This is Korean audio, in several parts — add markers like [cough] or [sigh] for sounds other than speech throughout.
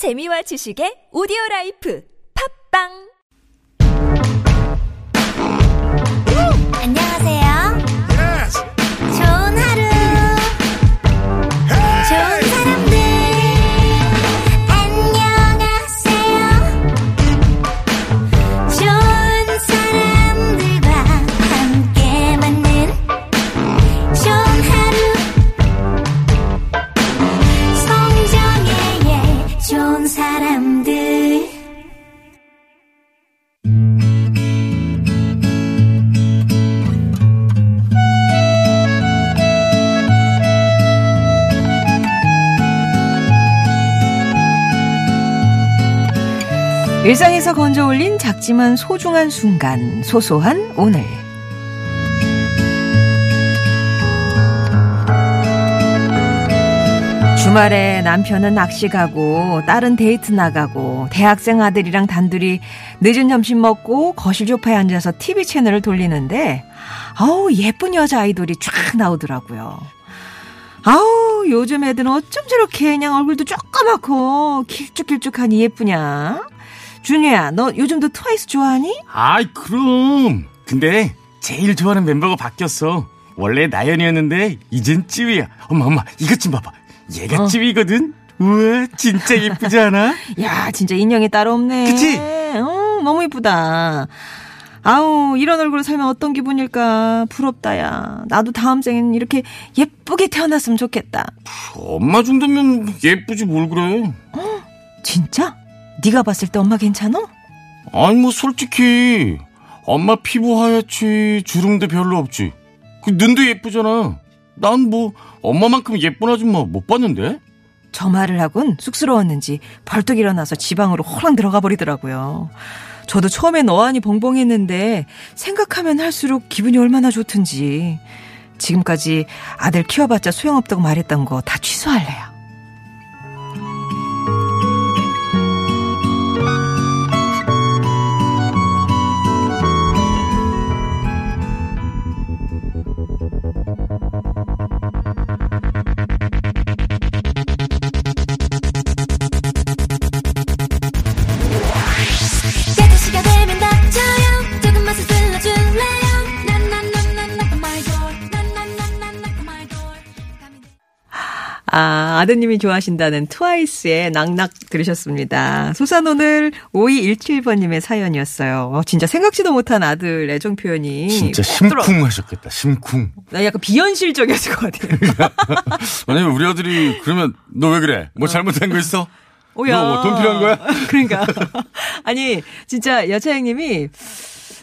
재미와 지식의 오디오 라이프. 팝빵 일상에서 건져 올린 작지만 소중한 순간, 소소한 오늘. 주말에 남편은 낚시 가고, 딸은 데이트 나가고, 대학생 아들이랑 단둘이 늦은 점심 먹고 거실 소파에 앉아서 TV 채널을 돌리는데, 아우, 예쁜 여자 아이돌이 쫙 나오더라고요. 아우, 요즘 애들은 어쩜 저렇게 그냥 얼굴도 조그맣고 길쭉길쭉하니 예쁘냐? 준우야, 너 요즘도 트와이스 좋아하니? 아이 그럼 근데 제일 좋아하는 멤버가 바뀌었어 원래 나연이었는데 이젠 찌위야 엄마 엄마 이것 좀 봐봐 얘가 어. 찌위거든 우와 진짜 예쁘지 않아? [laughs] 야, 진짜 인형이 따로 없네. 그치? 어, 너무 이쁘다. 아우, 이런 얼굴로 살면 어떤 기분일까? 부럽다, 야. 나도 다음 생엔 이렇게 예쁘게 태어났으면 좋겠다. 엄마 정도면 예쁘지 뭘 그래 진짜? 네가 봤을 때 엄마 괜찮아? 아니 뭐 솔직히 엄마 피부 하얗지 주름도 별로 없지 그 눈도 예쁘잖아 난 뭐 엄마만큼 예쁜 아줌마 못 봤는데 저 말을 하곤 쑥스러웠는지 벌떡 일어나서 지방으로 호랑 들어가 버리더라고요. 저도 처음엔 어안이 벙벙했는데 생각하면 할수록 기분이 얼마나 좋든지. 지금까지 아들 키워봤자 소용없다고 말했던 거 다 취소할래요. 아, 아드님이 좋아하신다는 트와이스의 낙낙 들으셨습니다. 소산 오늘 5217번님의 사연이었어요. 어, 진짜 생각지도 못한 아들 애정 표현이. 진짜 심쿵하셨겠다 심쿵 나 약간 비현실적이었을 것 같아요. [laughs] 왜냐면 우리 아들이 그러면 너 왜 그래? 뭐 잘못한 거 있어? 오야. 너돈 필요한 거야? [laughs] 그러니까. 아니, 진짜 여차장님이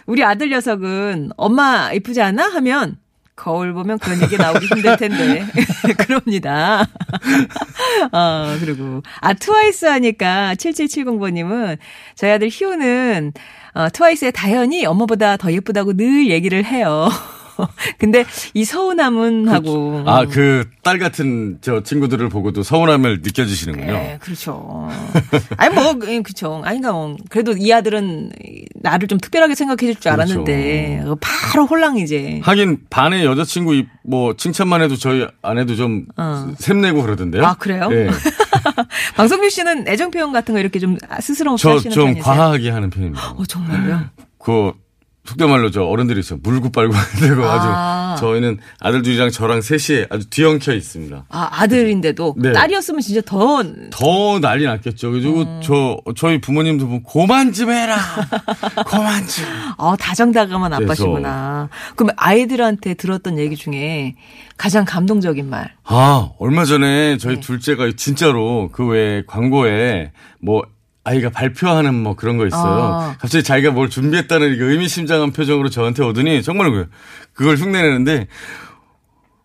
우리 아들 녀석은 엄마 이쁘지 않아? 하면 거울 보면 그런 얘기 나오기 힘들 텐데. [laughs] 그럽니다. 어, 그리고, 아, 트와이스 하니까 7770번님은 저희 아들 희우는 어, 트와이스의 다현이 엄마보다 더 예쁘다고 늘 얘기를 해요. [laughs] 근데 이 서운함은 하고. 아, 그 딸 같은 저 친구들을 보고도 서운함을 느껴지시는군요. 네, 그렇죠. 아니 뭐 예, 그렇죠. 아닌가 뭐 그래도 이 아들은 나를 좀 특별하게 생각해 줄 줄 알았는데 그렇죠. 바로 혼랑이제. 하긴 반에 여자친구 이- 뭐 칭찬만 해도 저희 아내도 좀 어. 샘내고 그러던데요. 아, 그래요? 예. [laughs] 방송규 씨는 애정 표현 같은 거 이렇게 좀 스스럼 없이 저 하시는 좀 편이세요? 과하게 하는 편입니다. 어 정말요? 그 속된 말로 저 어른들이 있어 물고 빨고 [laughs] 되고 아. 아주 저희는 아들 둘이랑 저랑 셋이 아주 뒤엉켜 있습니다. 아 아들인데도 네. 딸이었으면 진짜 더 더 난리 났겠죠. 그리고 음. 저 저희 부모님도 보면 고만 좀 해라. [laughs] 고만 좀. 어, 다정다감한 아빠시구나. 그럼 아이들한테 들었던 얘기 중에 가장 감동적인 말. 아, 얼마 전에 저희 네. 둘째가 진짜로 그 외에 광고에 뭐 아이가 발표하는 뭐 그런 거 있어요. 아. 갑자기 자기가 뭘 준비했다는 의미심장한 표정으로 저한테 오더니 정말 그- 그걸 흉내내는데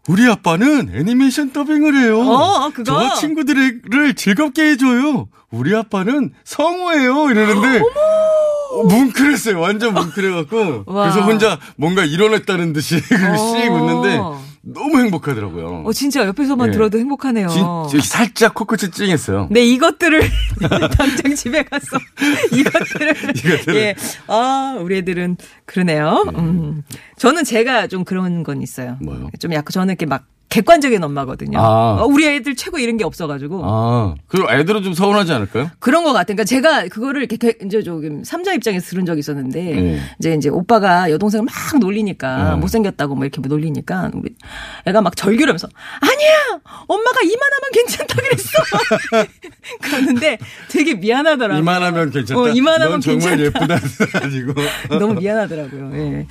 우리 아빠는 애니메이션 더빙을 해요. 어, 그거? 저와 친구들을 즐겁게 해줘요. 우리 아빠는 성우예요. 이러는데 [gasps] 어, 뭉클했어요. 완전 뭉클해갖고. 와. 그래서 혼자 뭔가 일어났다는 듯이 [laughs] 씩 어. 웃는데 너무 행복하더라고요. 어, 진짜 옆에서만 네. 들어도 행복하네요. 진, 살짝 코끝이 찡했어요. 네, 이것들을 [laughs] 당장 집에 가서 [laughs] 이것들을 이것들을. 예. 아, 우리 애들은 그러네요. 음. 저는 제가 좀 그런 건 있어요. 뭐요? 좀 약간 저는 이렇게 막 객관적인 엄마거든요. 아. 어, 우리 애들 최고 이런 게 없어가지고. 아, 그리고 애들은 좀 서운하지 않을까요? 그런 것 같아요. 그러니까 제가 그거를 이렇게 개- 이제 조금 삼자 입장에서 들은 적이 있었는데 네. 이제 이제 오빠가 여동생을 막 놀리니까 네. 못생겼다고 뭐 이렇게 놀리니까 우리 애가 막 절규하면서 아니야 엄마가 이만하면 괜찮다 그랬어 [laughs] 그러는데 되게 미안하더라고. 이만하면 괜찮다. 어, 이만하면 넌 정말 괜찮다. 예쁘다. 가지고. [laughs] 너무 미안하더라고요. 예.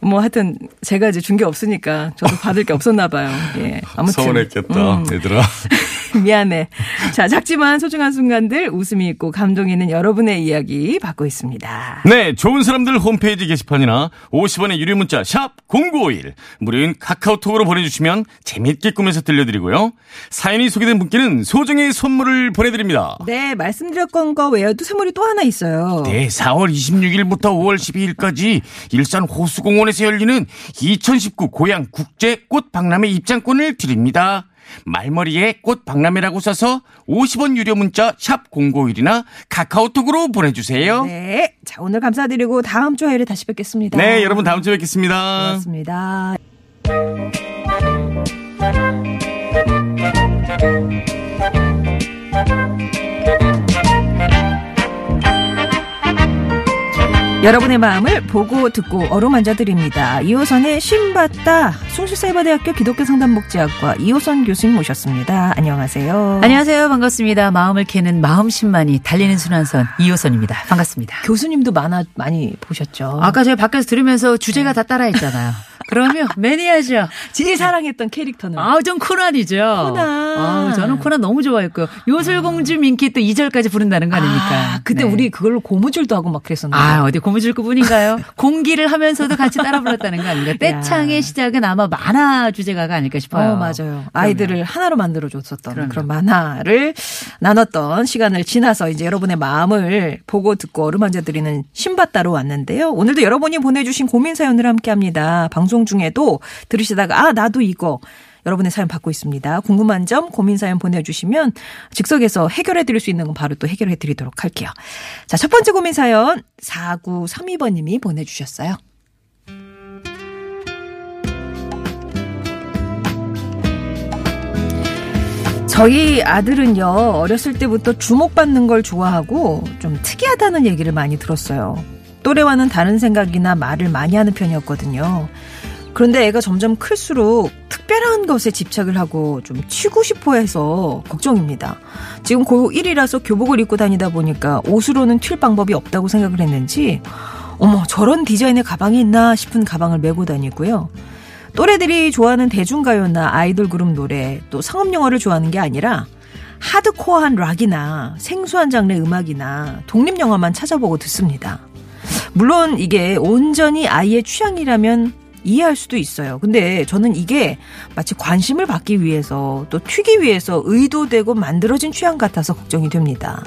뭐 하여튼 제가 이제 준 게 없으니까 저도 받을 게 없었나 봐요. 예. 아무튼 서운했겠다, 음. 얘들아. [laughs] [laughs] 미안해. 자, 작지만 소중한 순간들 웃음이 있고 감동이 있는 여러분의 이야기 받고 있습니다. 네, 좋은 사람들 홈페이지 게시판이나 50원의 유료 문자 샵 0951 무료인 카카오톡으로 보내주시면 재미있게 꾸며서 들려드리고요. 사연이 소개된 분께는 소정의 선물을 보내드립니다. 네, 말씀드렸던 거 외에도 선물이 또 하나 있어요. 네, 4월 26일부터 5월 12일까지 일산 호수공원에서 열리는 2019 고양 국제 꽃 박람회 입장권을 드립니다. 말머리에 꽃 박람회라고 써서 50원 유료 문자 샵 051이나 카카오톡으로 보내주세요. 네. 네. 자, 오늘 감사드리고 다음 주 화요일에 다시 뵙겠습니다. 네, 여러분 다음 주에 뵙겠습니다. 고맙습니다. 여러분의 마음을 보고 듣고 어루만져 드립니다. 2호선의 신받다 숭실사이버대학교 기독교 상담복지학과 이호선 교수님 모셨습니다. 안녕하세요. 안녕하세요. 반갑습니다. 마음을 캐는 마음심만이 달리는 순환선 이호선입니다. 반갑습니다. 교수님도 만화 많이 보셨죠? 아까 제가 밖에서 들으면서 주제가 다 따라했잖아요. 그러면 매니아죠. 제일 사랑했던 캐릭터는 아우, 전 코난이죠. 코난. 아우, 저는 코난 너무 좋아했고요. 요술공주 민키 또 2절까지 부른다는 거 아닙니까? 아, 그때 네. 우리 그걸로 고무줄도 하고 막 그랬었는데. 아, 어디 고무줄그 뿐인가요? [laughs] 공기를 하면서도 같이 따라 불렀다는 거 아닙니까? 떼창의 시작은 아마 만화 주제가가 아닐까 싶어요. 어, 맞아요. 아이들을 하나로 만들어 줬었던 그럼요. 그런 만화를 나눴던 시간을 지나서 이제 여러분의 마음을 보고 듣고 어루만져 드리는 신받다로 왔는데요. 오늘도 여러분이 보내주신 고민 사연을 함께 합니다. 방송 중에도 들으시다가, 아, 나도 이거. 여러분의 사연 받고 있습니다. 궁금한 점, 고민 사연 보내주시면 즉석에서 해결해 드릴 수 있는 건 바로 또 해결해 드리도록 할게요. 자, 첫 번째 고민 사연 4932번님이 보내주셨어요. 저희 아들은요, 어렸을 때부터 주목받는 걸 좋아하고 좀 특이하다는 얘기를 많이 들었어요. 또래와는 다른 생각이나 말을 많이 하는 편이었거든요. 그런데 애가 점점 클수록 특별한 것에 집착을 하고 좀 치고 싶어 해서 걱정입니다. 지금 고1이라서 교복을 입고 다니다 보니까 옷으로는 튈 방법이 없다고 생각을 했는지, 어머, 저런 디자인의 가방이 있나 싶은 가방을 메고 다니고요. 또래들이 좋아하는 대중가요나 아이돌 그룹 노래, 또 상업영화를 좋아하는 게 아니라 하드코어한 락이나 생소한 장르 음악이나 독립영화만 찾아보고 듣습니다. 물론 이게 온전히 아이의 취향이라면 이해할 수도 있어요. 근데 저는 이게 마치 관심을 받기 위해서 또 튀기 위해서 의도되고 만들어진 취향 같아서 걱정이 됩니다.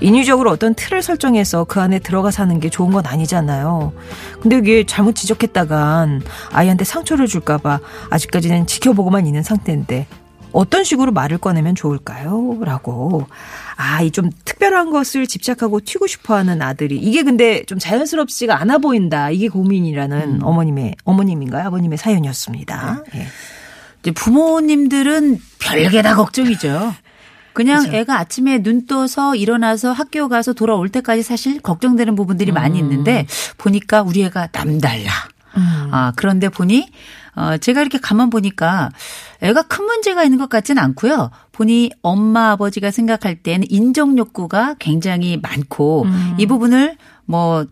인위적으로 어떤 틀을 설정해서 그 안에 들어가 사는 게 좋은 건 아니잖아요. 근데 이게 잘못 지적했다간 아이한테 상처를 줄까봐 아직까지는 지켜보고만 있는 상태인데 어떤 식으로 말을 꺼내면 좋을까요? 라고. 아, 이 좀 특별한 것을 집착하고 튀고 싶어 하는 아들이. 이게 근데 좀 자연스럽지가 않아 보인다. 이게 고민이라는 어머님의, 어머님인가요? 아버님의 사연이었습니다. 예. 이제 부모님들은 별게 다 걱정이죠. 그냥 애가 아침에 눈 떠서 일어나서 학교 가서 돌아올 때까지 사실 걱정되는 부분들이 많이 있는데 보니까 우리 애가 남달라. 아, 그런데 보니 어, 제가 이렇게 가만 보니까 애가 큰 문제가 있는 것 같지는 않고요. 보니 엄마 아버지가 생각할 때는 인정 욕구가 굉장히 많고 이 부분을 뭐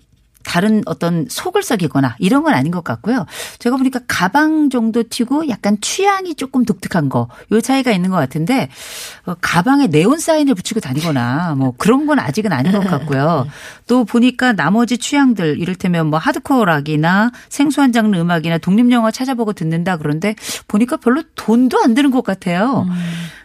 다른 어떤 속을 썩이거나 이런 건 아닌 것 같고요. 제가 보니까 가방 정도 튀고 약간 취향이 조금 독특한 거, 요 차이가 있는 것 같은데, 어, 가방에 네온 사인을 붙이고 다니거나 뭐 그런 건 아직은 아닌 것 같고요. 또 보니까 나머지 취향들, 이를테면 뭐 하드코어 락이나 생소한 장르 음악이나 독립영화 찾아보고 듣는다 그런데 보니까 별로 돈도 안 드는 것 같아요.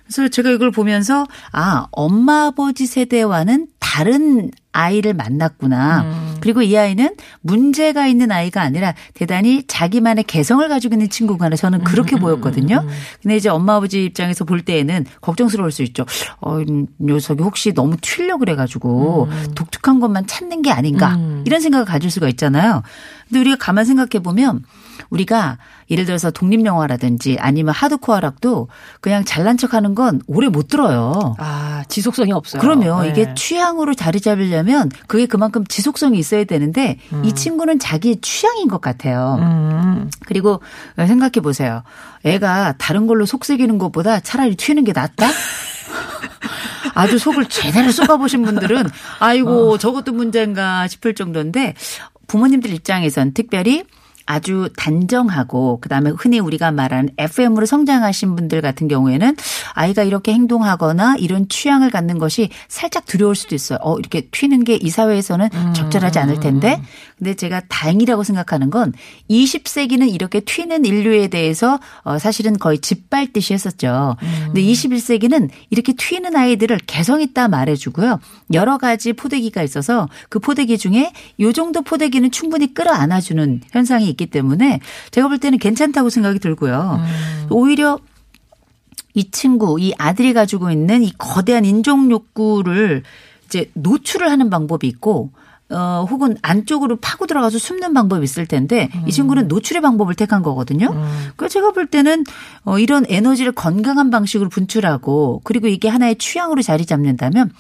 그래서 제가 이걸 보면서 아 엄마 아버지 세대와는 다른 아이를 만났구나. 그리고 이 아이는 문제가 있는 아이가 아니라 대단히 자기만의 개성을 가지고 있는 친구가 저는 그렇게 보였거든요. 근데 이제 엄마 아버지 입장에서 볼 때에는 걱정스러울 수 있죠. 어, 이 녀석이 혹시 너무 튀려 그래가지고 독특한 것만 찾는 게 아닌가 이런 생각을 가질 수가 있잖아요. 근데 우리가 가만 생각해 보면 우리가 예를 들어서 독립영화라든지 아니면 하드코어 락도 그냥 잘난 척 하는 건 오래 못 들어요. 아, 지속성이 없어요. 그럼요. 네. 이게 취향으로 자리 잡으려면 그게 그만큼 지속성이 있어야 되는데 이 친구는 자기 취향인 것 같아요. 음. 그리고 생각해 보세요. 애가 다른 걸로 속삭이는 것보다 차라리 튀는 게 낫다? [laughs] 아주 속을 제대로 쏟아보신 분들은 아이고 저것도 문제인가 싶을 정도인데 부모님들 입장에선 특별히 아주 단정하고 그다음에 흔히 우리가 말하는 FM으로 성장하신 분들 같은 경우에는 아이가 이렇게 행동하거나 이런 취향을 갖는 것이 살짝 두려울 수도 있어요. 어 이렇게 튀는 게 이 사회에서는 적절하지 않을 텐데. 근데 제가 다행이라고 생각하는 건 20세기는 이렇게 튀는 인류에 대해서 어 사실은 거의 짓밟듯이 했었죠. 근데 21세기는 이렇게 튀는 아이들을 개성 있다 말해주고요. 여러 가지 포대기가 있어서 그 포대기 중에 요 정도 포대기는 충분히 끌어안아주는 현상이 있기 때문에 제가 볼 때는 괜찮다고 생각이 들고요. 오히려 이 친구, 이 아들이 가지고 있는 이 거대한 인종 욕구를 이제 노출을 하는 방법이 있고 어, 혹은 안쪽으로 파고 들어가서 숨는 방법이 있을 텐데 이 친구는 노출의 방법을 택한 거거든요. 그래서 제가 볼 때는 어, 이런 에너지를 건강한 방식으로 분출하고 그리고 이게 하나의 취향으로 자리 잡는다면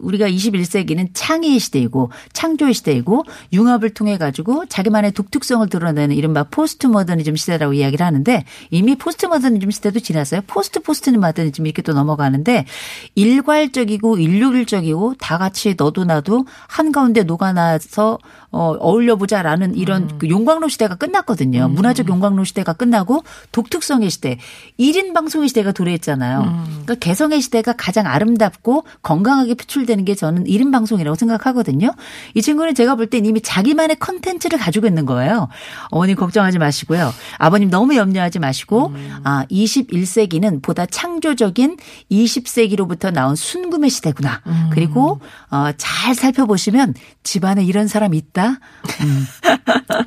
우리가 21세기는 창의의 시대이고 창조의 시대이고 융합을 통해 가지고 자기만의 독특성을 드러내는 이른바 포스트 모더니즘 시대라고 이야기를 하는데 이미 포스트 모더니즘 시대도 지났어요. 포스트 포스트 모더니즘 이렇게 또 넘어가는데 일괄적이고 일률적이고 다 같이 너도 나도 한가운데 녹아나서 어, 어울려 보자라는 이런 그 용광로 시대가 끝났거든요. 문화적 용광로 시대가 끝나고 독특성의 시대, 1인 방송의 시대가 도래했잖아요. 그러니까 개성의 시대가 가장 아름답고 건강하게 표출되는 게 저는 1인 방송이라고 생각하거든요. 이 친구는 제가 볼 땐 이미 자기만의 컨텐츠를 가지고 있는 거예요. 어머니 걱정하지 마시고요. 아버님 너무 염려하지 마시고 아 21세기는 보다 창조적인 20세기로부터 나온 순금의 시대구나. 그리고 어, 잘 살펴보시면 집안에 이런 사람 있다. 음.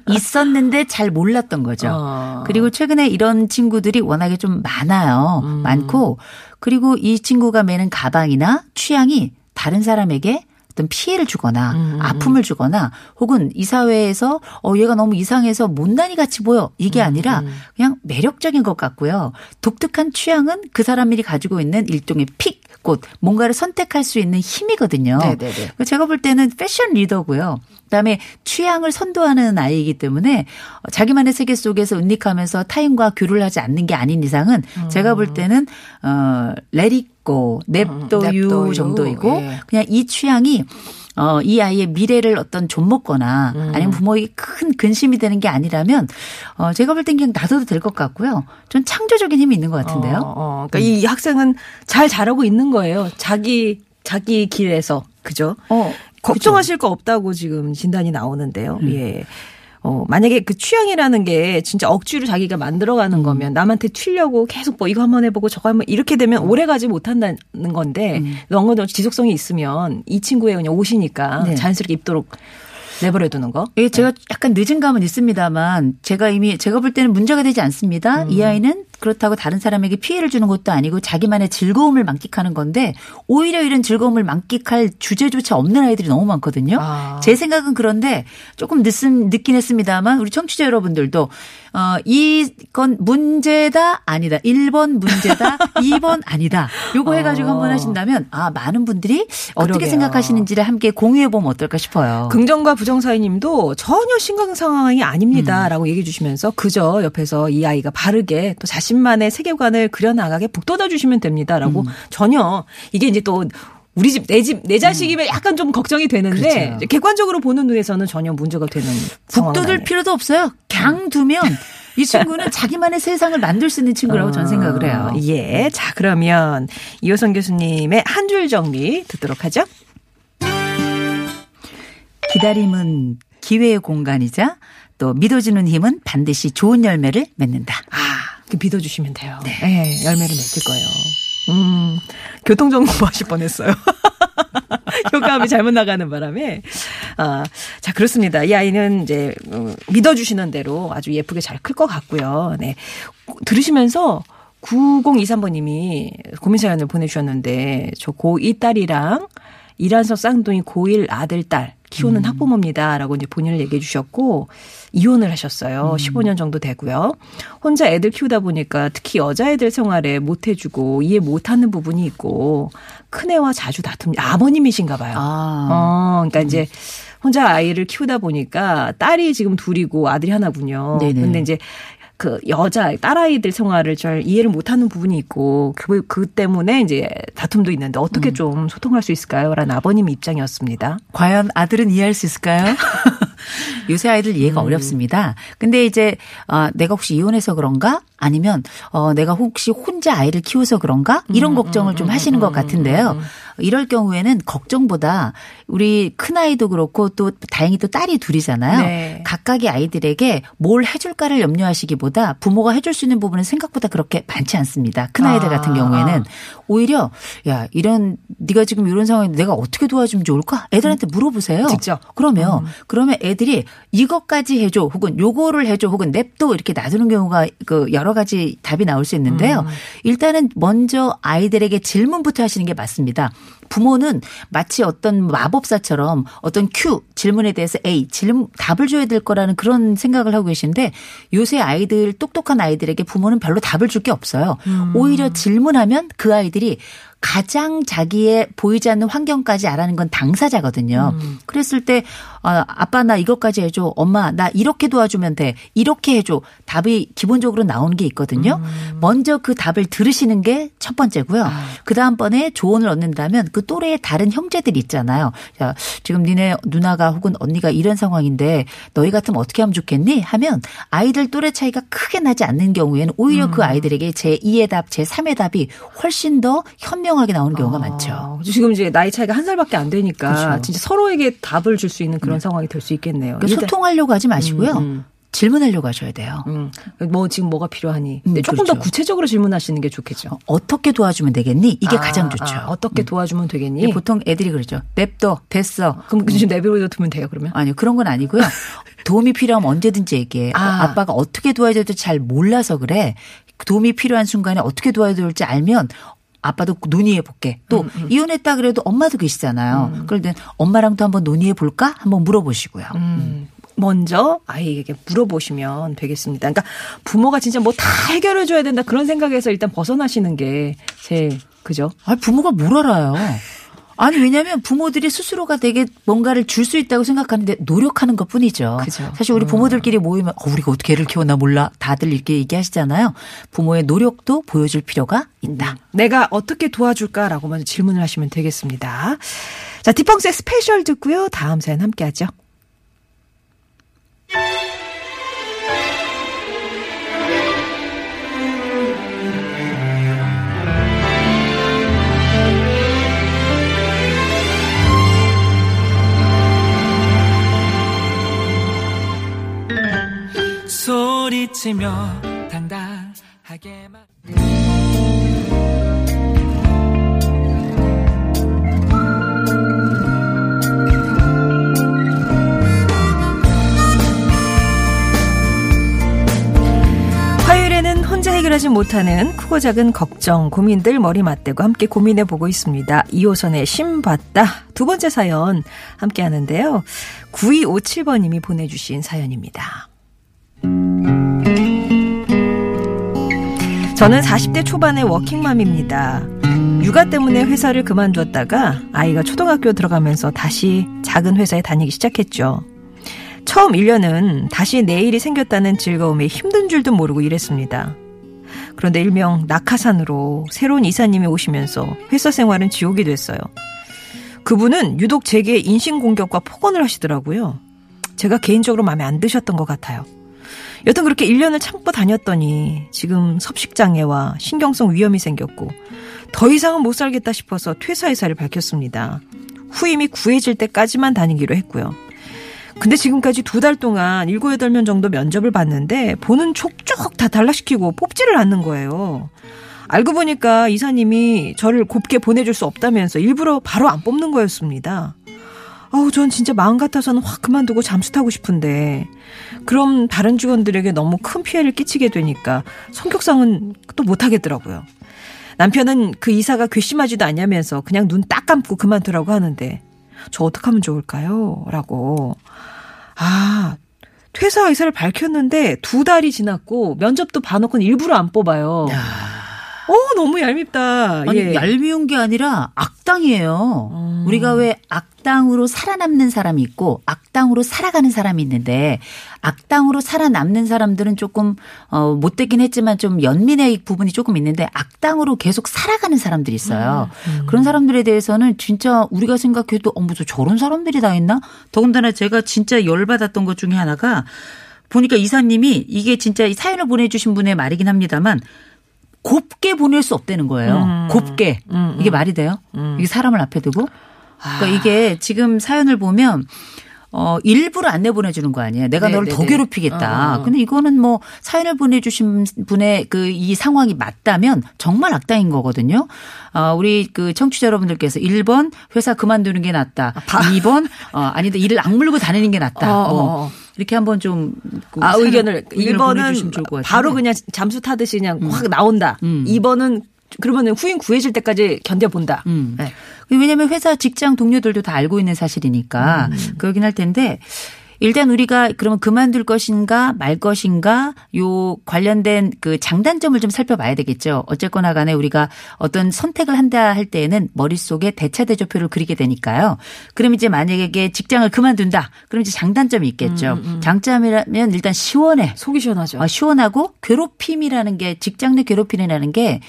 있었는데 잘 몰랐던 거죠. 어. 그리고 최근에 이런 친구들이 워낙에 좀 많아요. 음. 많고 그리고 이 친구가 매는 가방이나 취향이 다른 사람에게 어떤 피해를 주거나 음, 아픔을 주거나 혹은 이 사회에서 어 얘가 너무 이상해서 못난이 같이 보여 음, 이게 아니라 그냥 매력적인 것 같고요. 독특한 취향은 그 사람이 가지고 있는 일종의 픽, 꽃, 뭔가를 선택할 수 있는 힘이거든요. 네네네. 제가 볼 때는 패션 리더고요. 그다음에 취향을 선도하는 아이이기 때문에 자기만의 세계 속에서 은닉하면서 타인과 교류를 하지 않는 게 아닌 이상은 제가 볼 때는 어 레리고 냅도유 냅둬유. 정도이고 예. 그냥 이 취향이 어, 이 아이의 미래를 어떤 좀먹거나 아니면 부모에게 큰 근심이 되는 게 아니라면 어, 제가 볼 땐 그냥 놔둬도 될 것 같고요. 전 창조적인 힘이 있는 것 같은데요. 어, 어. 그러니까 이 학생은 잘 자라고 있는 거예요. 자기 자기 길에서 그죠? 어, 걱정하실 거 없다고 지금 진단이 나오는데요. 예. 어, 만약에 그 취향이라는 게 진짜 억지로 자기가 만들어가는 거면 남한테 튀려고 계속 뭐 이거 한번 해보고 저거 한번 이렇게 되면 오래 가지 못한다는 건데 어느 정도 지속성이 있으면 이 친구의 그냥 옷이니까 네. 자연스럽게 입도록 내버려 두는 거. 예, 제가 약간 늦은 감은 있습니다만 제가 이미 제가 볼 때는 문제가 되지 않습니다. 이 아이는 그렇다고 다른 사람에게 피해를 주는 것도 아니고 자기만의 즐거움을 만끽하는 건데 오히려 이런 즐거움을 만끽할 주제조차 없는 아이들이 너무 많거든요. 아. 제 생각은 그런데 조금 늦은 늦긴 했습니다만 우리 청취자 여러분들도 어 이건 문제다 아니다. 1번 문제다. [laughs] 2번 아니다. 요거 해 가지고 한번 하신다면 아 많은 분들이 어떻게 그러게요. 생각하시는지를 함께 공유해 보면 어떨까 싶어요. 긍정과 부정 사이님도 전혀 심각 상황이 아닙니다라고 얘기해 주시면서 그저 옆에서 이 아이가 바르게 또 자신만의 세계관을 그려 나가게 북돋아 주시면 됩니다라고 전혀 이게 이제 또 우리 집 내 집 내 자식이면 약간 좀 걱정이 되는데 그렇죠. 객관적으로 보는 눈에서는 전혀 문제가 되는 북돋을. 필요도 없어요. 강 두면 이 [laughs] 친구는 자기만의 세상을 만들 수 있는 친구라고 저는 생각을 해요. 예. 자, 그러면 이호선 교수님의 한 줄 정리 듣도록 하죠. 기다림은 기회의 공간이자 또 믿어주는 힘은 반드시 좋은 열매를 맺는다. 아, 그 믿어주시면 돼요. 네. 열매를 맺을 거예요. 음, 교통정보 [laughs] 하실 뻔했어요. [laughs] 효과음이 잘못 나가는 바람에. 아, 자, 그렇습니다. 이 아이는 이제, 음, 믿어주시는 대로 아주 예쁘게 잘 클 것 같고요. 네. 들으시면서 9023번님이 고민 사연을 보내주셨는데, 저 고2 딸이랑 이란서 쌍둥이 고1 아들, 딸, 키우는 학부모입니다라고 이제 본인을 얘기해 주셨고 이혼을 하셨어요. 15년 정도 되고요. 혼자 애들 키우다 보니까 특히 여자애들 생활에 못 해주고 이해 못하는 부분이 있고 큰애와 자주 다툼. 아버님이신가 봐요. 아. 어, 그러니까 이제 혼자 아이를 키우다 보니까 딸이 지금 둘이고 아들이 하나군요. 네네. 근데 이제 그 여자 딸아이들 생활을 잘 이해를 못하는 부분이 있고 그, 그 때문에 이제 다툼도 있는데 어떻게 좀 소통할 수 있을까요?라는 아버님 입장이었습니다. 과연 아들은 이해할 수 있을까요? [laughs] 요새 아이들 이해가 어렵습니다. 근데 이제 어, 내가 혹시 이혼해서 그런가? 아니면 어, 내가 혹시 혼자 아이를 키워서 그런가? 이런 걱정을 좀 하시는 것 같은데요. 이럴 경우에는 걱정보다 우리 큰 아이도 그렇고 또 다행히 또 딸이 둘이잖아요. 네. 각각의 아이들에게 뭘 해줄까를 염려하시기보다 부모가 해줄 수 있는 부분은 생각보다 그렇게 많지 않습니다. 큰 아이들 아. 같은 경우에는 오히려 야 이런 네가 지금 이런 상황인데 내가 어떻게 도와주면 좋을까? 애들한테 물어보세요. 직접. 그러면 그러면 애들이 이것까지 해줘 혹은 요거를 해줘 혹은 냅둬 이렇게 놔두는 경우가 그 여러 가지 답이 나올 수 있는데요. 일단은 먼저 아이들에게 질문부터 하시는 게 맞습니다. 부모는 마치 어떤 마법사처럼 어떤 Q 질문에 대해서 A 질문 답을 줘야 될 거라는 그런 생각을 하고 계신데 요새 아이들 똑똑한 아이들에게 부모는 별로 답을 줄 게 없어요. 오히려 질문하면 그 아이들이 가장 자기의 보이지 않는 환경까지 알아는 건 당사자거든요. 그랬을 때 아, 아빠 나 이것까지 해줘. 엄마 나 이렇게 도와주면 돼. 이렇게 해줘. 답이 기본적으로 나오는 게 있거든요. 먼저 그 답을 들으시는 게 첫 번째고요. 그 다음 번에 조언을 얻는다면 그 또래의 다른 형제들이 있잖아요. 야, 지금 니네 누나가 혹은 언니가 이런 상황인데 너희 같으면 어떻게 하면 좋겠니? 하면 아이들 또래 차이가 크게 나지 않는 경우에는 오히려 그 아이들에게 제 2의 답, 제 3의 답이 훨씬 더 현명 하게 나오는 경우가 많죠. 어, 지금 이제 나이 차이가 한 살밖에 안 되니까 그렇죠. 진짜 서로에게 답을 줄 수 있는 그런 상황이 될 수 있겠네요. 그러니까 일단- 소통하려고 하지 마시고요. 음. 질문하려고 하셔야 돼요. 음, 뭐 지금 뭐가 필요하니? 음, 네, 조금 그렇죠. 더 구체적으로 질문하시는 게 좋겠죠. 어 떻게 도와주면 되겠니? 이게 아, 가장 좋죠. 아, 어떻게 도와주면 되겠니? 보통 애들이 그러죠. 냅둬, 됐어. 그럼 지금 내버려 두면 돼요, 그러면? 아니요, 그런 건 아니고요. [laughs] 도움이 필요하면 언제든지 얘기해. 아. 아. 빠가 어떻게 도와줘야 될지 잘 몰라서 그래. 도움이 필요한 순간에 어떻게 도와야 될지 알면 아빠도 논의해 볼게. 또 음, 이혼했다 그래도 엄마도 계시잖아요. 그럴 땐 엄마랑도 한번 논의해 볼까? 한번 물어보시고요. 음, 먼저 아이에게 물어보시면 되겠습니다. 그러니까 부모가 진짜 뭐 다 해결해 줘야 된다 그런 생각에서 일단 벗어나시는 게 제일 그죠? 아, 부모가 뭘 알아요? 아니 왜냐하면 부모들이 스스로가 되게 뭔가를 줄 수 있다고 생각하는데 노력하는 것 뿐이죠. 그죠. 사실 우리 부모들끼리 모이면 어, 우리가 어떻게 애를 키웠나 몰라 다들 이렇게 얘기하시잖아요. 부모의 노력도 보여줄 필요가 있다. 내가 어떻게 도와줄까라고 먼저 질문을 하시면 되겠습니다. 자, 딕펑스의 Special 듣고요. 다음 사연 함께 하죠. 소리치며 당당하게 말 화요일에는 혼자 해결하지 못하는 크고 작은 걱정, 고민들 머리 맞대고 함께 고민해 보고 있습니다. 2호선의 심봤다. 두 번째 사연 함께 하는데요. 9257번님이 보내주신 사연입니다. 저는 40대 초반의 워킹맘입니다. 육아 때문에 회사를 그만두었다가 아이가 초등학교 들어가면서 다시 작은 회사에 다니기 시작했죠. 처음 1년은 다시 내일이 생겼다는 즐거움에 힘든 줄도 모르고 일했습니다. 그런데 일명 낙하산으로 새로운 이사님이 오시면서 회사 생활은 지옥이 됐어요. 그분은 유독 제게 인신공격과 폭언을 하시더라고요. 제가 개인적으로 마음에 안 드셨던 것 같아요. 여튼 그렇게 1년을 참고 다녔더니 지금 섭식장애와 신경성 위염이 생겼고 더 이상은 못 살겠다 싶어서 퇴사 의사를 밝혔습니다. 후임이 구해질 때까지만 다니기로 했고요. 근데 지금까지 두 달 동안 7, 8명 정도 면접을 봤는데 보는 촉촉 다 달라시키고 뽑지를 않는 거예요. 알고 보니까 이사님이 저를 곱게 보내줄 수 없다면서 일부러 바로 안 뽑는 거였습니다. 아우, 전 진짜 마음 같아서는 확 그만두고 잠수 타고 싶은데. 그럼 다른 직원들에게 너무 큰 피해를 끼치게 되니까 성격상은 또 못하겠더라고요. 남편은 그 이사가 괘씸하지도 않냐면서 그냥 눈 딱 감고 그만두라고 하는데 저 어떻게 하면 좋을까요? 라고. 아, 퇴사 의사를 밝혔는데 두 달이 지났고 면접도 봐놓고는 일부러 안 뽑아요. 어, 너무 얄밉다. 아니 예. 얄미운 게 아니라 악당이에요. 음. 우리가 왜 악당으로 살아남는 사람이 있고 악당으로 살아가는 사람이 있는데 악당으로 살아남는 사람들은 조금 어 못되긴 했지만 좀 연민의 부분이 조금 있는데 악당으로 계속 살아가는 사람들이 있어요. 음. 그런 사람들에 대해서는 진짜 우리가 생각해도 어 무슨 저런 사람들이 다 있나? 더군다나 제가 진짜 열받았던 것 중에 하나가 보니까 이사님이 이게 진짜 이 사연을 보내주신 분의 말이긴 합니다만 곱게 보낼 수 없다는 거예요. 음. 곱게. 이게 말이 돼요? 이게 사람을 앞에 두고? 아. 그러니까 이게 지금 사연을 보면 어, 일부러 안 내보내주는 거 아니에요. 내가 네, 너를 네, 더 네. 괴롭히겠다. 어, 어. 근데 이거는 뭐 사연을 보내주신 분의 그 이 상황이 맞다면 정말 악당인 거거든요. 어, 우리 그 청취자 여러분들께서 1번 회사 그만두는 게 낫다. 2번 어, 아니다. 일을 악물고 다니는 게 낫다. 어, 어, 뭐 어. 이렇게 한번 좀. 그 아, 사연- 의견을, 보내주시면 1번은 좋을 것 같은데. 바로 그냥 잠수 타듯이 그냥 확 나온다. 음. 2번은 그러면은 후임 구해질 때까지 견뎌본다. 음. 네. 왜냐하면 회사 직장 동료들도 다 알고 있는 사실이니까 음. 그러긴 할 텐데 일단 우리가 그러면 그만둘 것인가 말 것인가 요 관련된 그 장단점을 좀 살펴봐야 되겠죠. 어쨌거나 간에 우리가 어떤 선택을 한다 할 때에는 머릿속에 대차대조표를 그리게 되니까요. 그럼 이제 만약에 직장을 그만둔다. 그럼 이제 장단점이 있겠죠. 장점이라면 일단 시원해. 속이 시원하죠. 아, 시원하고 괴롭힘이라는 게 직장 내 괴롭힘이라는 게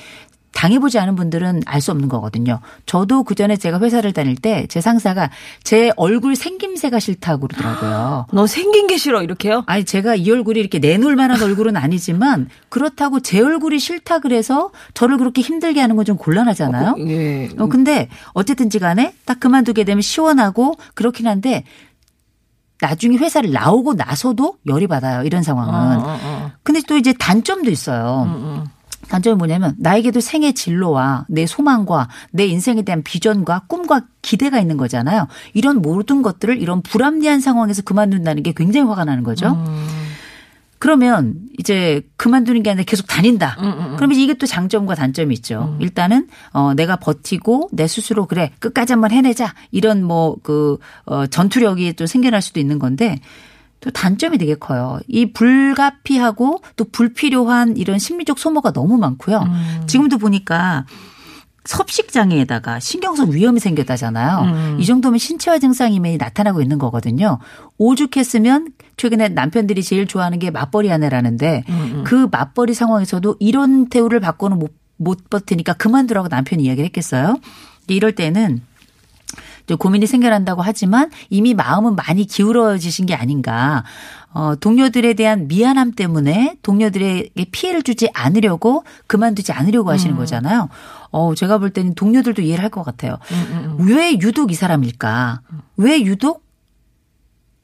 당해보지 않은 분들은 알 수 없는 거거든요. 저도 그 전에 제가 회사를 다닐 때 제 상사가 제 얼굴 생김새가 싫다고 그러더라고요. [gasps] 너 생긴 게 싫어 이렇게요? 아니 제가 이 얼굴이 이렇게 내놓을 만한 얼굴은 아니지만 그렇다고 제 얼굴이 싫다 그래서 저를 그렇게 힘들게 하는 건 좀 곤란하잖아요. 예. 어, 근데 어쨌든지 간에 딱 그만두게 되면 시원하고 그렇긴 한데 나중에 회사를 나오고 나서도 열이 받아요. 이런 상황은. 어, 어, 어. 근데 또 이제 단점도 있어요. 음, 단점이 뭐냐면 나에게도 생의 진로와 내 소망과 내 인생에 대한 비전과 꿈과 기대가 있는 거잖아요. 이런 모든 것들을 이런 불합리한 상황에서 그만둔다는 게 굉장히 화가 나는 거죠. 음. 그러면 이제 그만두는 게 아니라 계속 다닌다. 음, 그러면 이게 또 장점과 단점이 있죠. 일단은 어 내가 버티고 내 스스로 그래 끝까지 한번 해내자 이런 뭐 그 어, 전투력이 또 생겨날 수도 있는 건데 또 단점이 되게 커요. 이 불가피하고 또 불필요한 이런 심리적 소모가 너무 많고요. 지금도 보니까 섭식 장애에다가 신경성 위험이 생겼다잖아요. 이 정도면 신체화 증상이 나타나고 있는 거거든요. 오죽했으면 최근에 남편들이 제일 좋아하는 게 맞벌이 아내라는데 그 맞벌이 상황에서도 이런 대우를 받고는 못, 못 버티니까 그만두라고 남편이 이야기를 했겠어요. 이럴 때는 좀 고민이 생겨난다고 하지만 이미 마음은 많이 기울어지신 게 아닌가. 어, 동료들에 대한 미안함 때문에 동료들에게 피해를 주지 않으려고 그만두지 않으려고 하시는 거잖아요. 어, 제가 볼 때는 동료들도 이해를 할 것 같아요. 왜 유독 이 사람일까? 왜 유독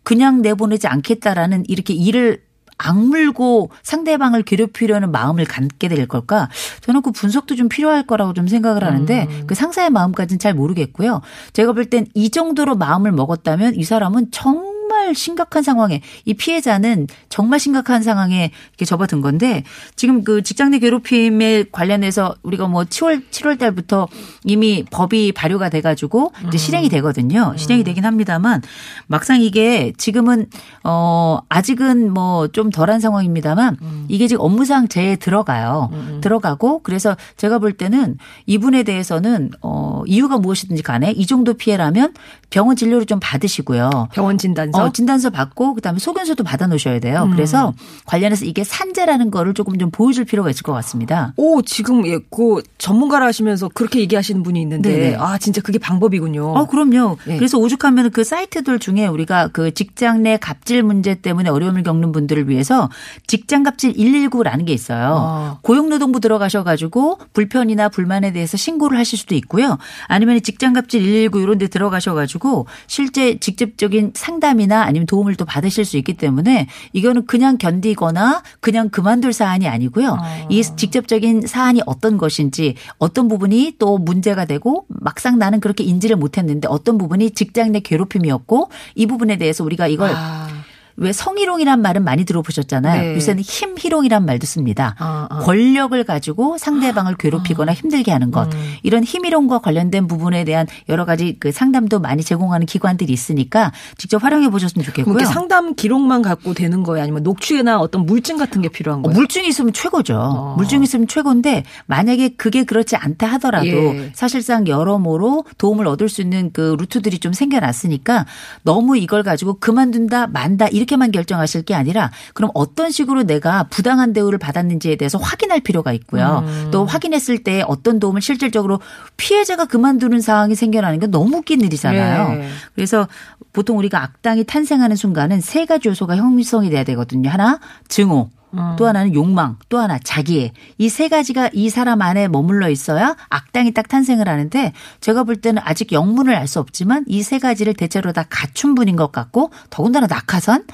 그냥 내보내지 않겠다라는 이렇게 일을 악물고 상대방을 괴롭히려는 마음을 갖게 될 걸까? 저는 그 분석도 좀 필요할 거라고 좀 생각을 하는데 그 상사의 마음까지는 잘 모르겠고요. 제가 볼 땐 이 정도로 마음을 먹었다면 이 사람은 정 말 심각한 상황에 이 피해자는 정말 심각한 상황에 이렇게 접어든 건데 지금 그 직장 내 괴롭힘에 관련해서 우리가 뭐 7월 7월 달부터 이미 법이 발효가 돼 가지고 이제 실행이 되거든요. 실행이 되긴 합니다만 막상 이게 지금은 어 아직은 뭐 좀 덜한 상황입니다만 이게 지금 업무상 제에 들어가요. 들어가고 그래서 제가 볼 때는 이분에 대해서는 어 이유가 무엇이든지 간에 이 정도 피해라면 병원 진료를 좀 받으시고요. 병원 진단서. 어, 진단서 받고 그다음에 소견서도 받아 놓으셔야 돼요. 그래서 관련해서 이게 산재라는 거를 조금 좀 보여줄 필요가 있을 것 같습니다. 오, 지금 예, 그 전문가라 하시면서 그렇게 얘기하시는 분이 있는데 네네. 아, 진짜 그게 방법이군요. 어, 그럼요. 예. 그래서 오죽하면 그 사이트들 중에 우리가 그 직장 내 갑질 문제 때문에 어려움을 겪는 분들을 위해서 직장 갑질 119라는 게 있어요. 아. 고용노동부 들어가셔 가지고 불편이나 불만에 대해서 신고를 하실 수도 있고요. 아니면 직장 갑질 119 이런 데 들어가셔 가지고 실제 직접적인 상담이 나 아니면 도움을 또 받으실 수 있기 때문에 이거는 그냥 견디거나 그냥 그만둘 사안이 아니고요. 이 직접적인 사안이 어떤 것인지 어떤 부분이 또 문제가 되고 막상 나는 그렇게 인지를 못했는데 어떤 부분이 직장 내 괴롭힘이었고 이 부분에 대해서 우리가 이걸 아, 왜 성희롱이란 말은 많이 들어보셨잖아요. 네. 요새는 힘희롱이란 말도 씁니다. 아, 아. 권력을 가지고 상대방을 괴롭히거나 힘들게 하는 것. 음. 이런 힘희롱과 관련된 부분에 대한 여러 가지 그 상담도 많이 제공하는 기관들이 있으니까 직접 활용해 보셨으면 좋겠고요. 상담 기록만 갖고 되는 거예요? 아니면 녹취나 어떤 물증 같은 게 필요한 어, 거예요? 물증이 있으면 최고죠. 물증이 있으면 최고인데 만약에 그게 그렇지 않다 하더라도 예. 사실상 여러모로 도움을 얻을 수 있는 그 루트들이 좀 생겨났으니까 너무 이걸 가지고 그만둔다 만다 이렇게 만 결정하실 게 아니라 그럼 어떤 식으로 내가 부당한 대우를 받았는지에 대해서 확인할 필요가 있고요. 음. 또 확인했을 때 어떤 도움을 실질적으로 피해자가 그만두는 상황이 생겨나는 건 너무 웃긴 일이잖아요. 네. 그래서 보통 우리가 악당이 탄생하는 순간은 세 가지 요소가 형성이 돼야 되거든요. 하나 증오, 또 하나는 욕망, 또 하나 자기애. 이 세 가지가 이 사람 안에 머물러 있어야 악당이 딱 탄생을 하는데 제가 볼 때는 아직 영문을 알 수 없지만 이 세 가지를 대체로 다 갖춘 분인 것 같고 더군다나 낙하산.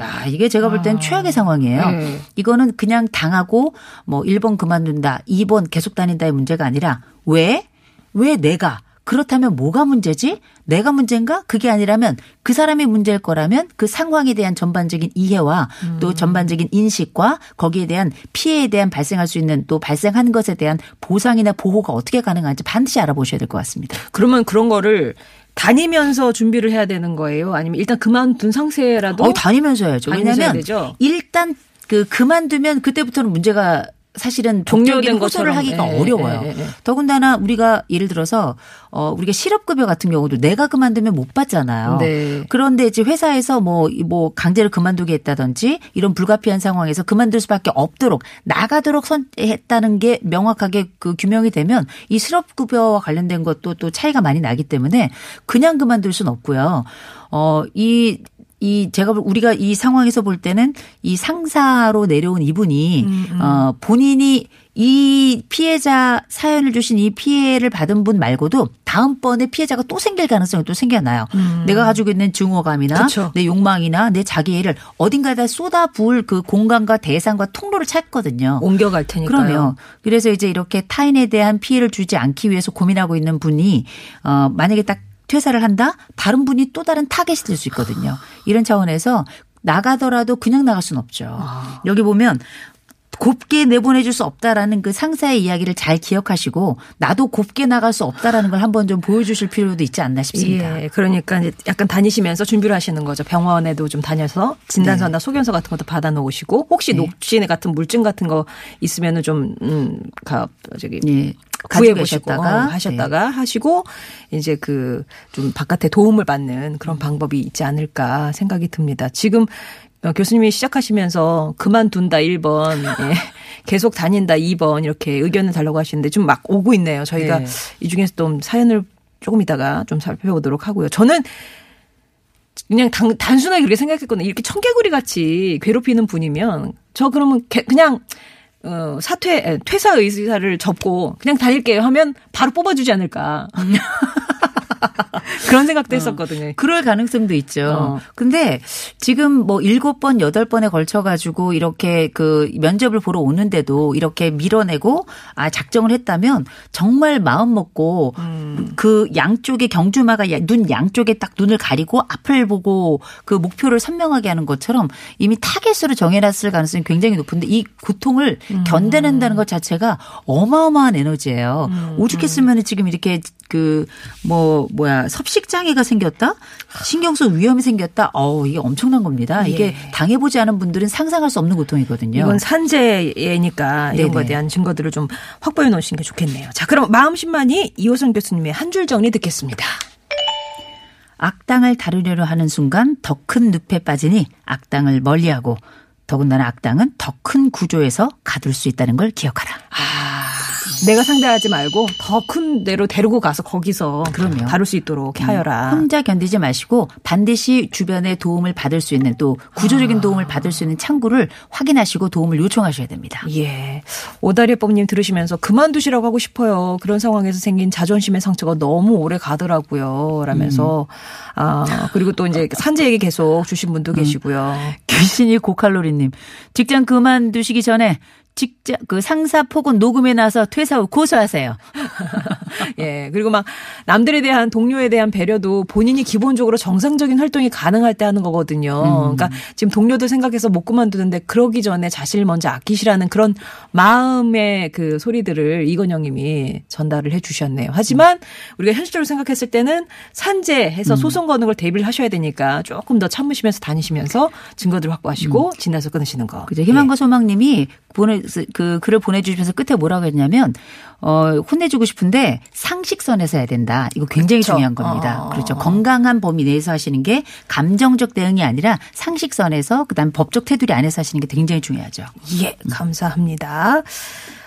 야, 이게 제가 볼 때는 최악의 상황이에요. 네. 이거는 그냥 당하고 뭐 1번 그만둔다, 2번 계속 다닌다의 문제가 아니라 왜? 왜 내가? 그렇다면 뭐가 문제지? 내가 문제인가? 그게 아니라면 그 사람이 문제일 거라면 그 상황에 대한 전반적인 이해와 또 전반적인 인식과 거기에 대한 피해에 대한 발생할 수 있는 또 발생한 것에 대한 보상이나 보호가 어떻게 가능한지 반드시 알아보셔야 될 것 같습니다. 그러면 그런 거를 다니면서 준비를 해야 되는 거예요? 아니면 일단 그만둔 상태라도 어, 다니면서 해야죠. 다니면서 해야 왜냐하면 되죠? 일단 그 그만두면 그때부터는 문제가 사실은 종료된 호소를. 하기가 예, 어려워요. 예, 예, 예. 더군다나 우리가 예를 들어서 어 우리가 실업급여 같은 경우도 내가 그만두면 못 받잖아요. 네. 그런데 이제 회사에서 뭐뭐 강제로 그만두게 했다든지 이런 불가피한 상황에서 그만둘 수밖에 없도록 나가도록 선했다는 게 명확하게 그 규명이 되면 이 실업급여와 관련된 것도 또 차이가 많이 나기 때문에 그냥 그만둘 수는 없고요. 어이 이 제가 볼- 우리가 이 상황에서 볼 때는 이 상사로 내려온 이분이 어 본인이 이 피해자 사연을 주신 이 피해를 받은 분 말고도 다음번에 피해자가 또 생길 가능성이 또 생겨나요. 내가 가지고 있는 증오감이나 그쵸. 내 욕망이나 내 자기애를 어딘가에다 쏟아 부을 그 공간과 대상과 통로를 찾거든요. 옮겨갈 테니까요. 그러면 그래서 이제 이렇게 타인에 대한 피해를 주지 않기 위해서 고민하고 있는 분이 어 만약에 딱 퇴사를 한다 다른 분이 또 다른 타겟이 될 수 있거든요. 이런 차원에서 나가더라도 그냥 나갈 수는 없죠. 여기 보면 곱게 내보내줄 수 없다라는 그 상사의 이야기를 잘 기억하시고 나도 곱게 나갈 수 없다라는 걸 한번 좀 보여주실 필요도 있지 않나 싶습니다. 예, 그러니까 이제 약간 다니시면서 준비를 하시는 거죠. 병원에도 좀 다녀서 진단서나 소견서 같은 것도 받아 놓으시고 혹시 네. 녹취 같은 물증 같은 거 있으면은 좀 음, 가 저기 예. 구해 보시고 계셨다가 네. 하셨다가 하시고 이제 그 좀 바깥에 도움을 받는 그런 방법이 있지 않을까 생각이 듭니다. 지금 어, 교수님이 시작하시면서 그만둔다 1번, [laughs] 예. 계속 다닌다 2번 이렇게 의견을 달라고 하시는데 좀 막 오고 있네요. 저희가 네. 이 중에서 좀 사연을 조금 이따가 좀 살펴보도록 하고요. 저는 그냥 단, 단순하게 그렇게 생각했거든요. 이렇게 청개구리 같이 괴롭히는 분이면 저 그러면 개- 그냥 어, 사퇴, 에, 퇴사 의사를 접고 그냥 다닐게요 하면 바로 뽑아주지 않을까. [laughs] [laughs] 그런 생각도 했었거든요. 그럴 가능성도 있죠. 어. 근데 지금 뭐 일곱 번, 여덟 번에 걸쳐 가지고 이렇게 그 면접을 보러 오는데도 이렇게 밀어내고 아, 작정을 했다면 정말 마음 먹고 음. 그 양쪽에 경주마가 야- 눈 양쪽에 딱 눈을 가리고 앞을 보고 그 목표를 선명하게 하는 것처럼 이미 타겟으로 정해놨을 가능성이 굉장히 높은데 이 고통을 음. 견뎌낸다는 것 자체가 어마어마한 에너지예요. 음. 오죽했으면 지금 이렇게 그 뭐 뭐야 섭식 장애가 생겼다, 신경성 위험이 생겼다. 어 이게 엄청난 겁니다. 이게 당해보지 않은 분들은 상상할 수 없는 고통이거든요. 예. 이건 산재니까 이런. 거에 대한 증거들을 좀 확보해 놓으시는 게 좋겠네요. 자, 그럼 마음심만이 이호선 교수님의 한 줄 정리 듣겠습니다. 악당을 다루려고 하는 순간 더 큰 늪에 빠지니 악당을 멀리하고 더군다나 악당은 더 큰 구조에서 가둘 수 있다는 걸 기억하라. 내가 상대하지 말고 더 큰 데로 데리고 가서 거기서 그럼요. 다룰 수 있도록 하여라. 혼자 견디지 마시고 반드시 주변의 도움을 받을 수 있는 또 구조적인 도움을 받을 수 있는 창구를 확인하시고 도움을 요청하셔야 됩니다. 예. 오다리법님 들으시면서 그만두시라고 하고 싶어요. 그런 상황에서 생긴 자존심의 상처가 너무 오래 가더라고요. 라면서. 아, 그리고 또 이제 산재 얘기 계속 주신 분도 계시고요. 귀신이 고칼로리님 직장 그만두시기 전에 직접 그 상사 폭언 녹음해 놔서 퇴사 후 고소하세요. [laughs] 예. 그리고 막 남들에 대한 동료에 대한 배려도 본인이 기본적으로 정상적인 활동이 가능할 때 하는 거거든요. 음. 그러니까 지금 동료들 생각해서 못 그만두는데 그러기 전에 자신을 먼저 아끼시라는 그런 마음의 그 소리들을 이건영 님이 전달을 해 주셨네요. 하지만 우리가 현실적으로 생각했을 때는 산재해서 소송 거는 걸 대비를 하셔야 되니까 조금 더 참으시면서 다니시면서 증거들 확보하시고 진단서 끊으시는 거. 음. 그죠. 희망과 소망님이 보내 그 글을 보내주시면서 끝에 뭐라고 했냐면 어 혼내주고 싶은데 상식선에서 해야 된다. 이거 굉장히 그쵸. 중요한 겁니다. 어. 그렇죠. 건강한 범위 내에서 하시는 게 감정적 대응이 아니라 상식선에서 그다음 법적 테두리 안에서 하시는 게 굉장히 중요하죠. 예, 감사합니다.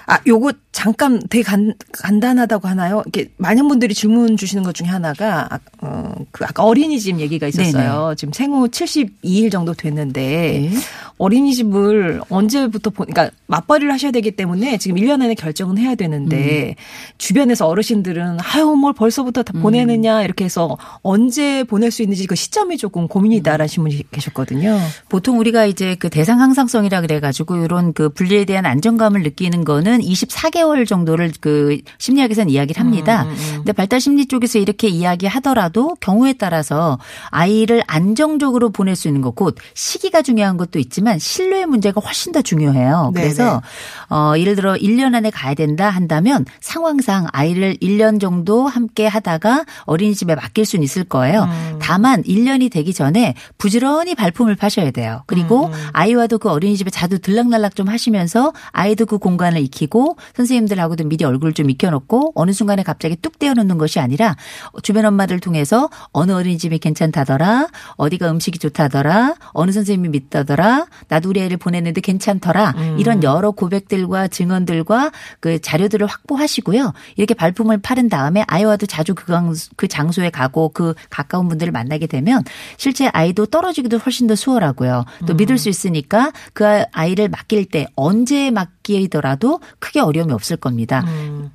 아, 요거 잠깐 되게 간, 간단하다고 하나요? 이렇게 많은 분들이 질문 주시는 것 중에 하나가 아, 어, 그 아까 어린이집 얘기가 있었어요. 지금 생후 72일 정도 됐는데 네. 어린이집을 언제부터 보, 그러니까 맞벌이를 하셔야 되기 때문에 지금 1년 안에 결정은 해야 되는데 주변에서 어르신들은 아유 뭘 벌써부터 다 보내느냐 이렇게 해서 언제 보낼 수 있는지 그 시점이 조금 고민이다라는 분이 계셨거든요. 보통 우리가 이제 그 대상 항상성이라 그래가지고 이런 그 분리에 대한 안정감을 느끼는 거는 24개 월 정도를 그 심리학에서는 이야기를 합니다. 근데 발달 심리 쪽에서 이렇게 이야기하더라도 경우에 따라서 아이를 안정적으로 보낼 수 있는 것, 곧 시기가 중요한 것도 있지만 신뢰의 문제가 훨씬 더 중요해요. 네네. 그래서 어 예를 들어 1년 안에 가야 된다 한다면 상황상 아이를 1년 정도 함께 하다가 어린이집에 맡길 수는 있을 거예요. 다만 1년이 되기 전에 부지런히 발품을 파셔야 돼요. 그리고 아이와도 그 어린이집에 자주 들락날락 좀 하시면서 아이도 그 공간을 익히고 선생님 들하고도 미리 얼굴 좀 익혀놓고 어느 순간에 갑자기 뚝 떼어놓는 것이 아니라 주변 엄마들 통해서 어느 어린이집이 괜찮다더라, 어디가 음식이 좋다더라, 어느 선생님이 믿다더라, 나도 우리 애를 보냈는데 괜찮더라 이런 여러 고백들과 증언들과 그 자료들을 확보하시고요. 이렇게 발품을 파른 다음에 아이와도 자주 그, 강- 그 장소에 가고 그 가까운 분들을 만나게 되면 실제 아이도 떨어지기도 훨씬 더 수월하고요. 또 믿을 수 있으니까 그 아이를 맡길 때 언제 맡기더라도 크게 어려움이 없을 겁니다.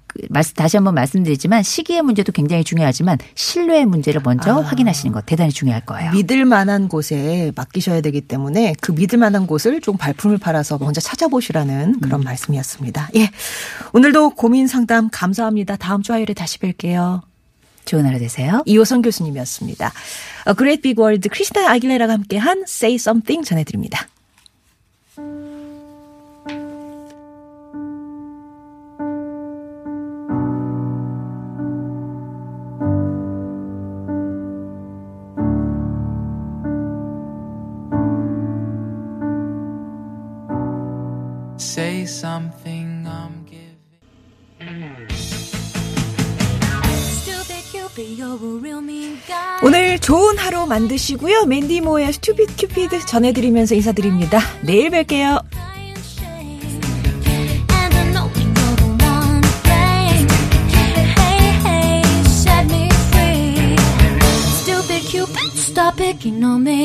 그 말씀- 다시 한번 말씀드리지만 시기의 문제도 굉장히 중요하지만 신뢰의 문제를 먼저 확인하시는 것 대단히 중요할 거예요. 믿을 만한 곳에 맡기셔야 되기 때문에 그 믿을 만한 곳을 좀 발품을 팔아서 먼저 찾아보시라는 그런 말씀이었습니다. 예. 오늘도 고민 상담 감사합니다. 다음 주 화요일에 다시 뵐게요. 좋은 하루 되세요. 이호선 교수님이었습니다. A Great Big World 크리스티나 아길레라가 함께한 Say Something 전해드립니다. 만드시고요. 맨디 모의 스튜피드 큐피드 전해드리면서 인사드립니다. 내일 뵐게요. stop picking on me.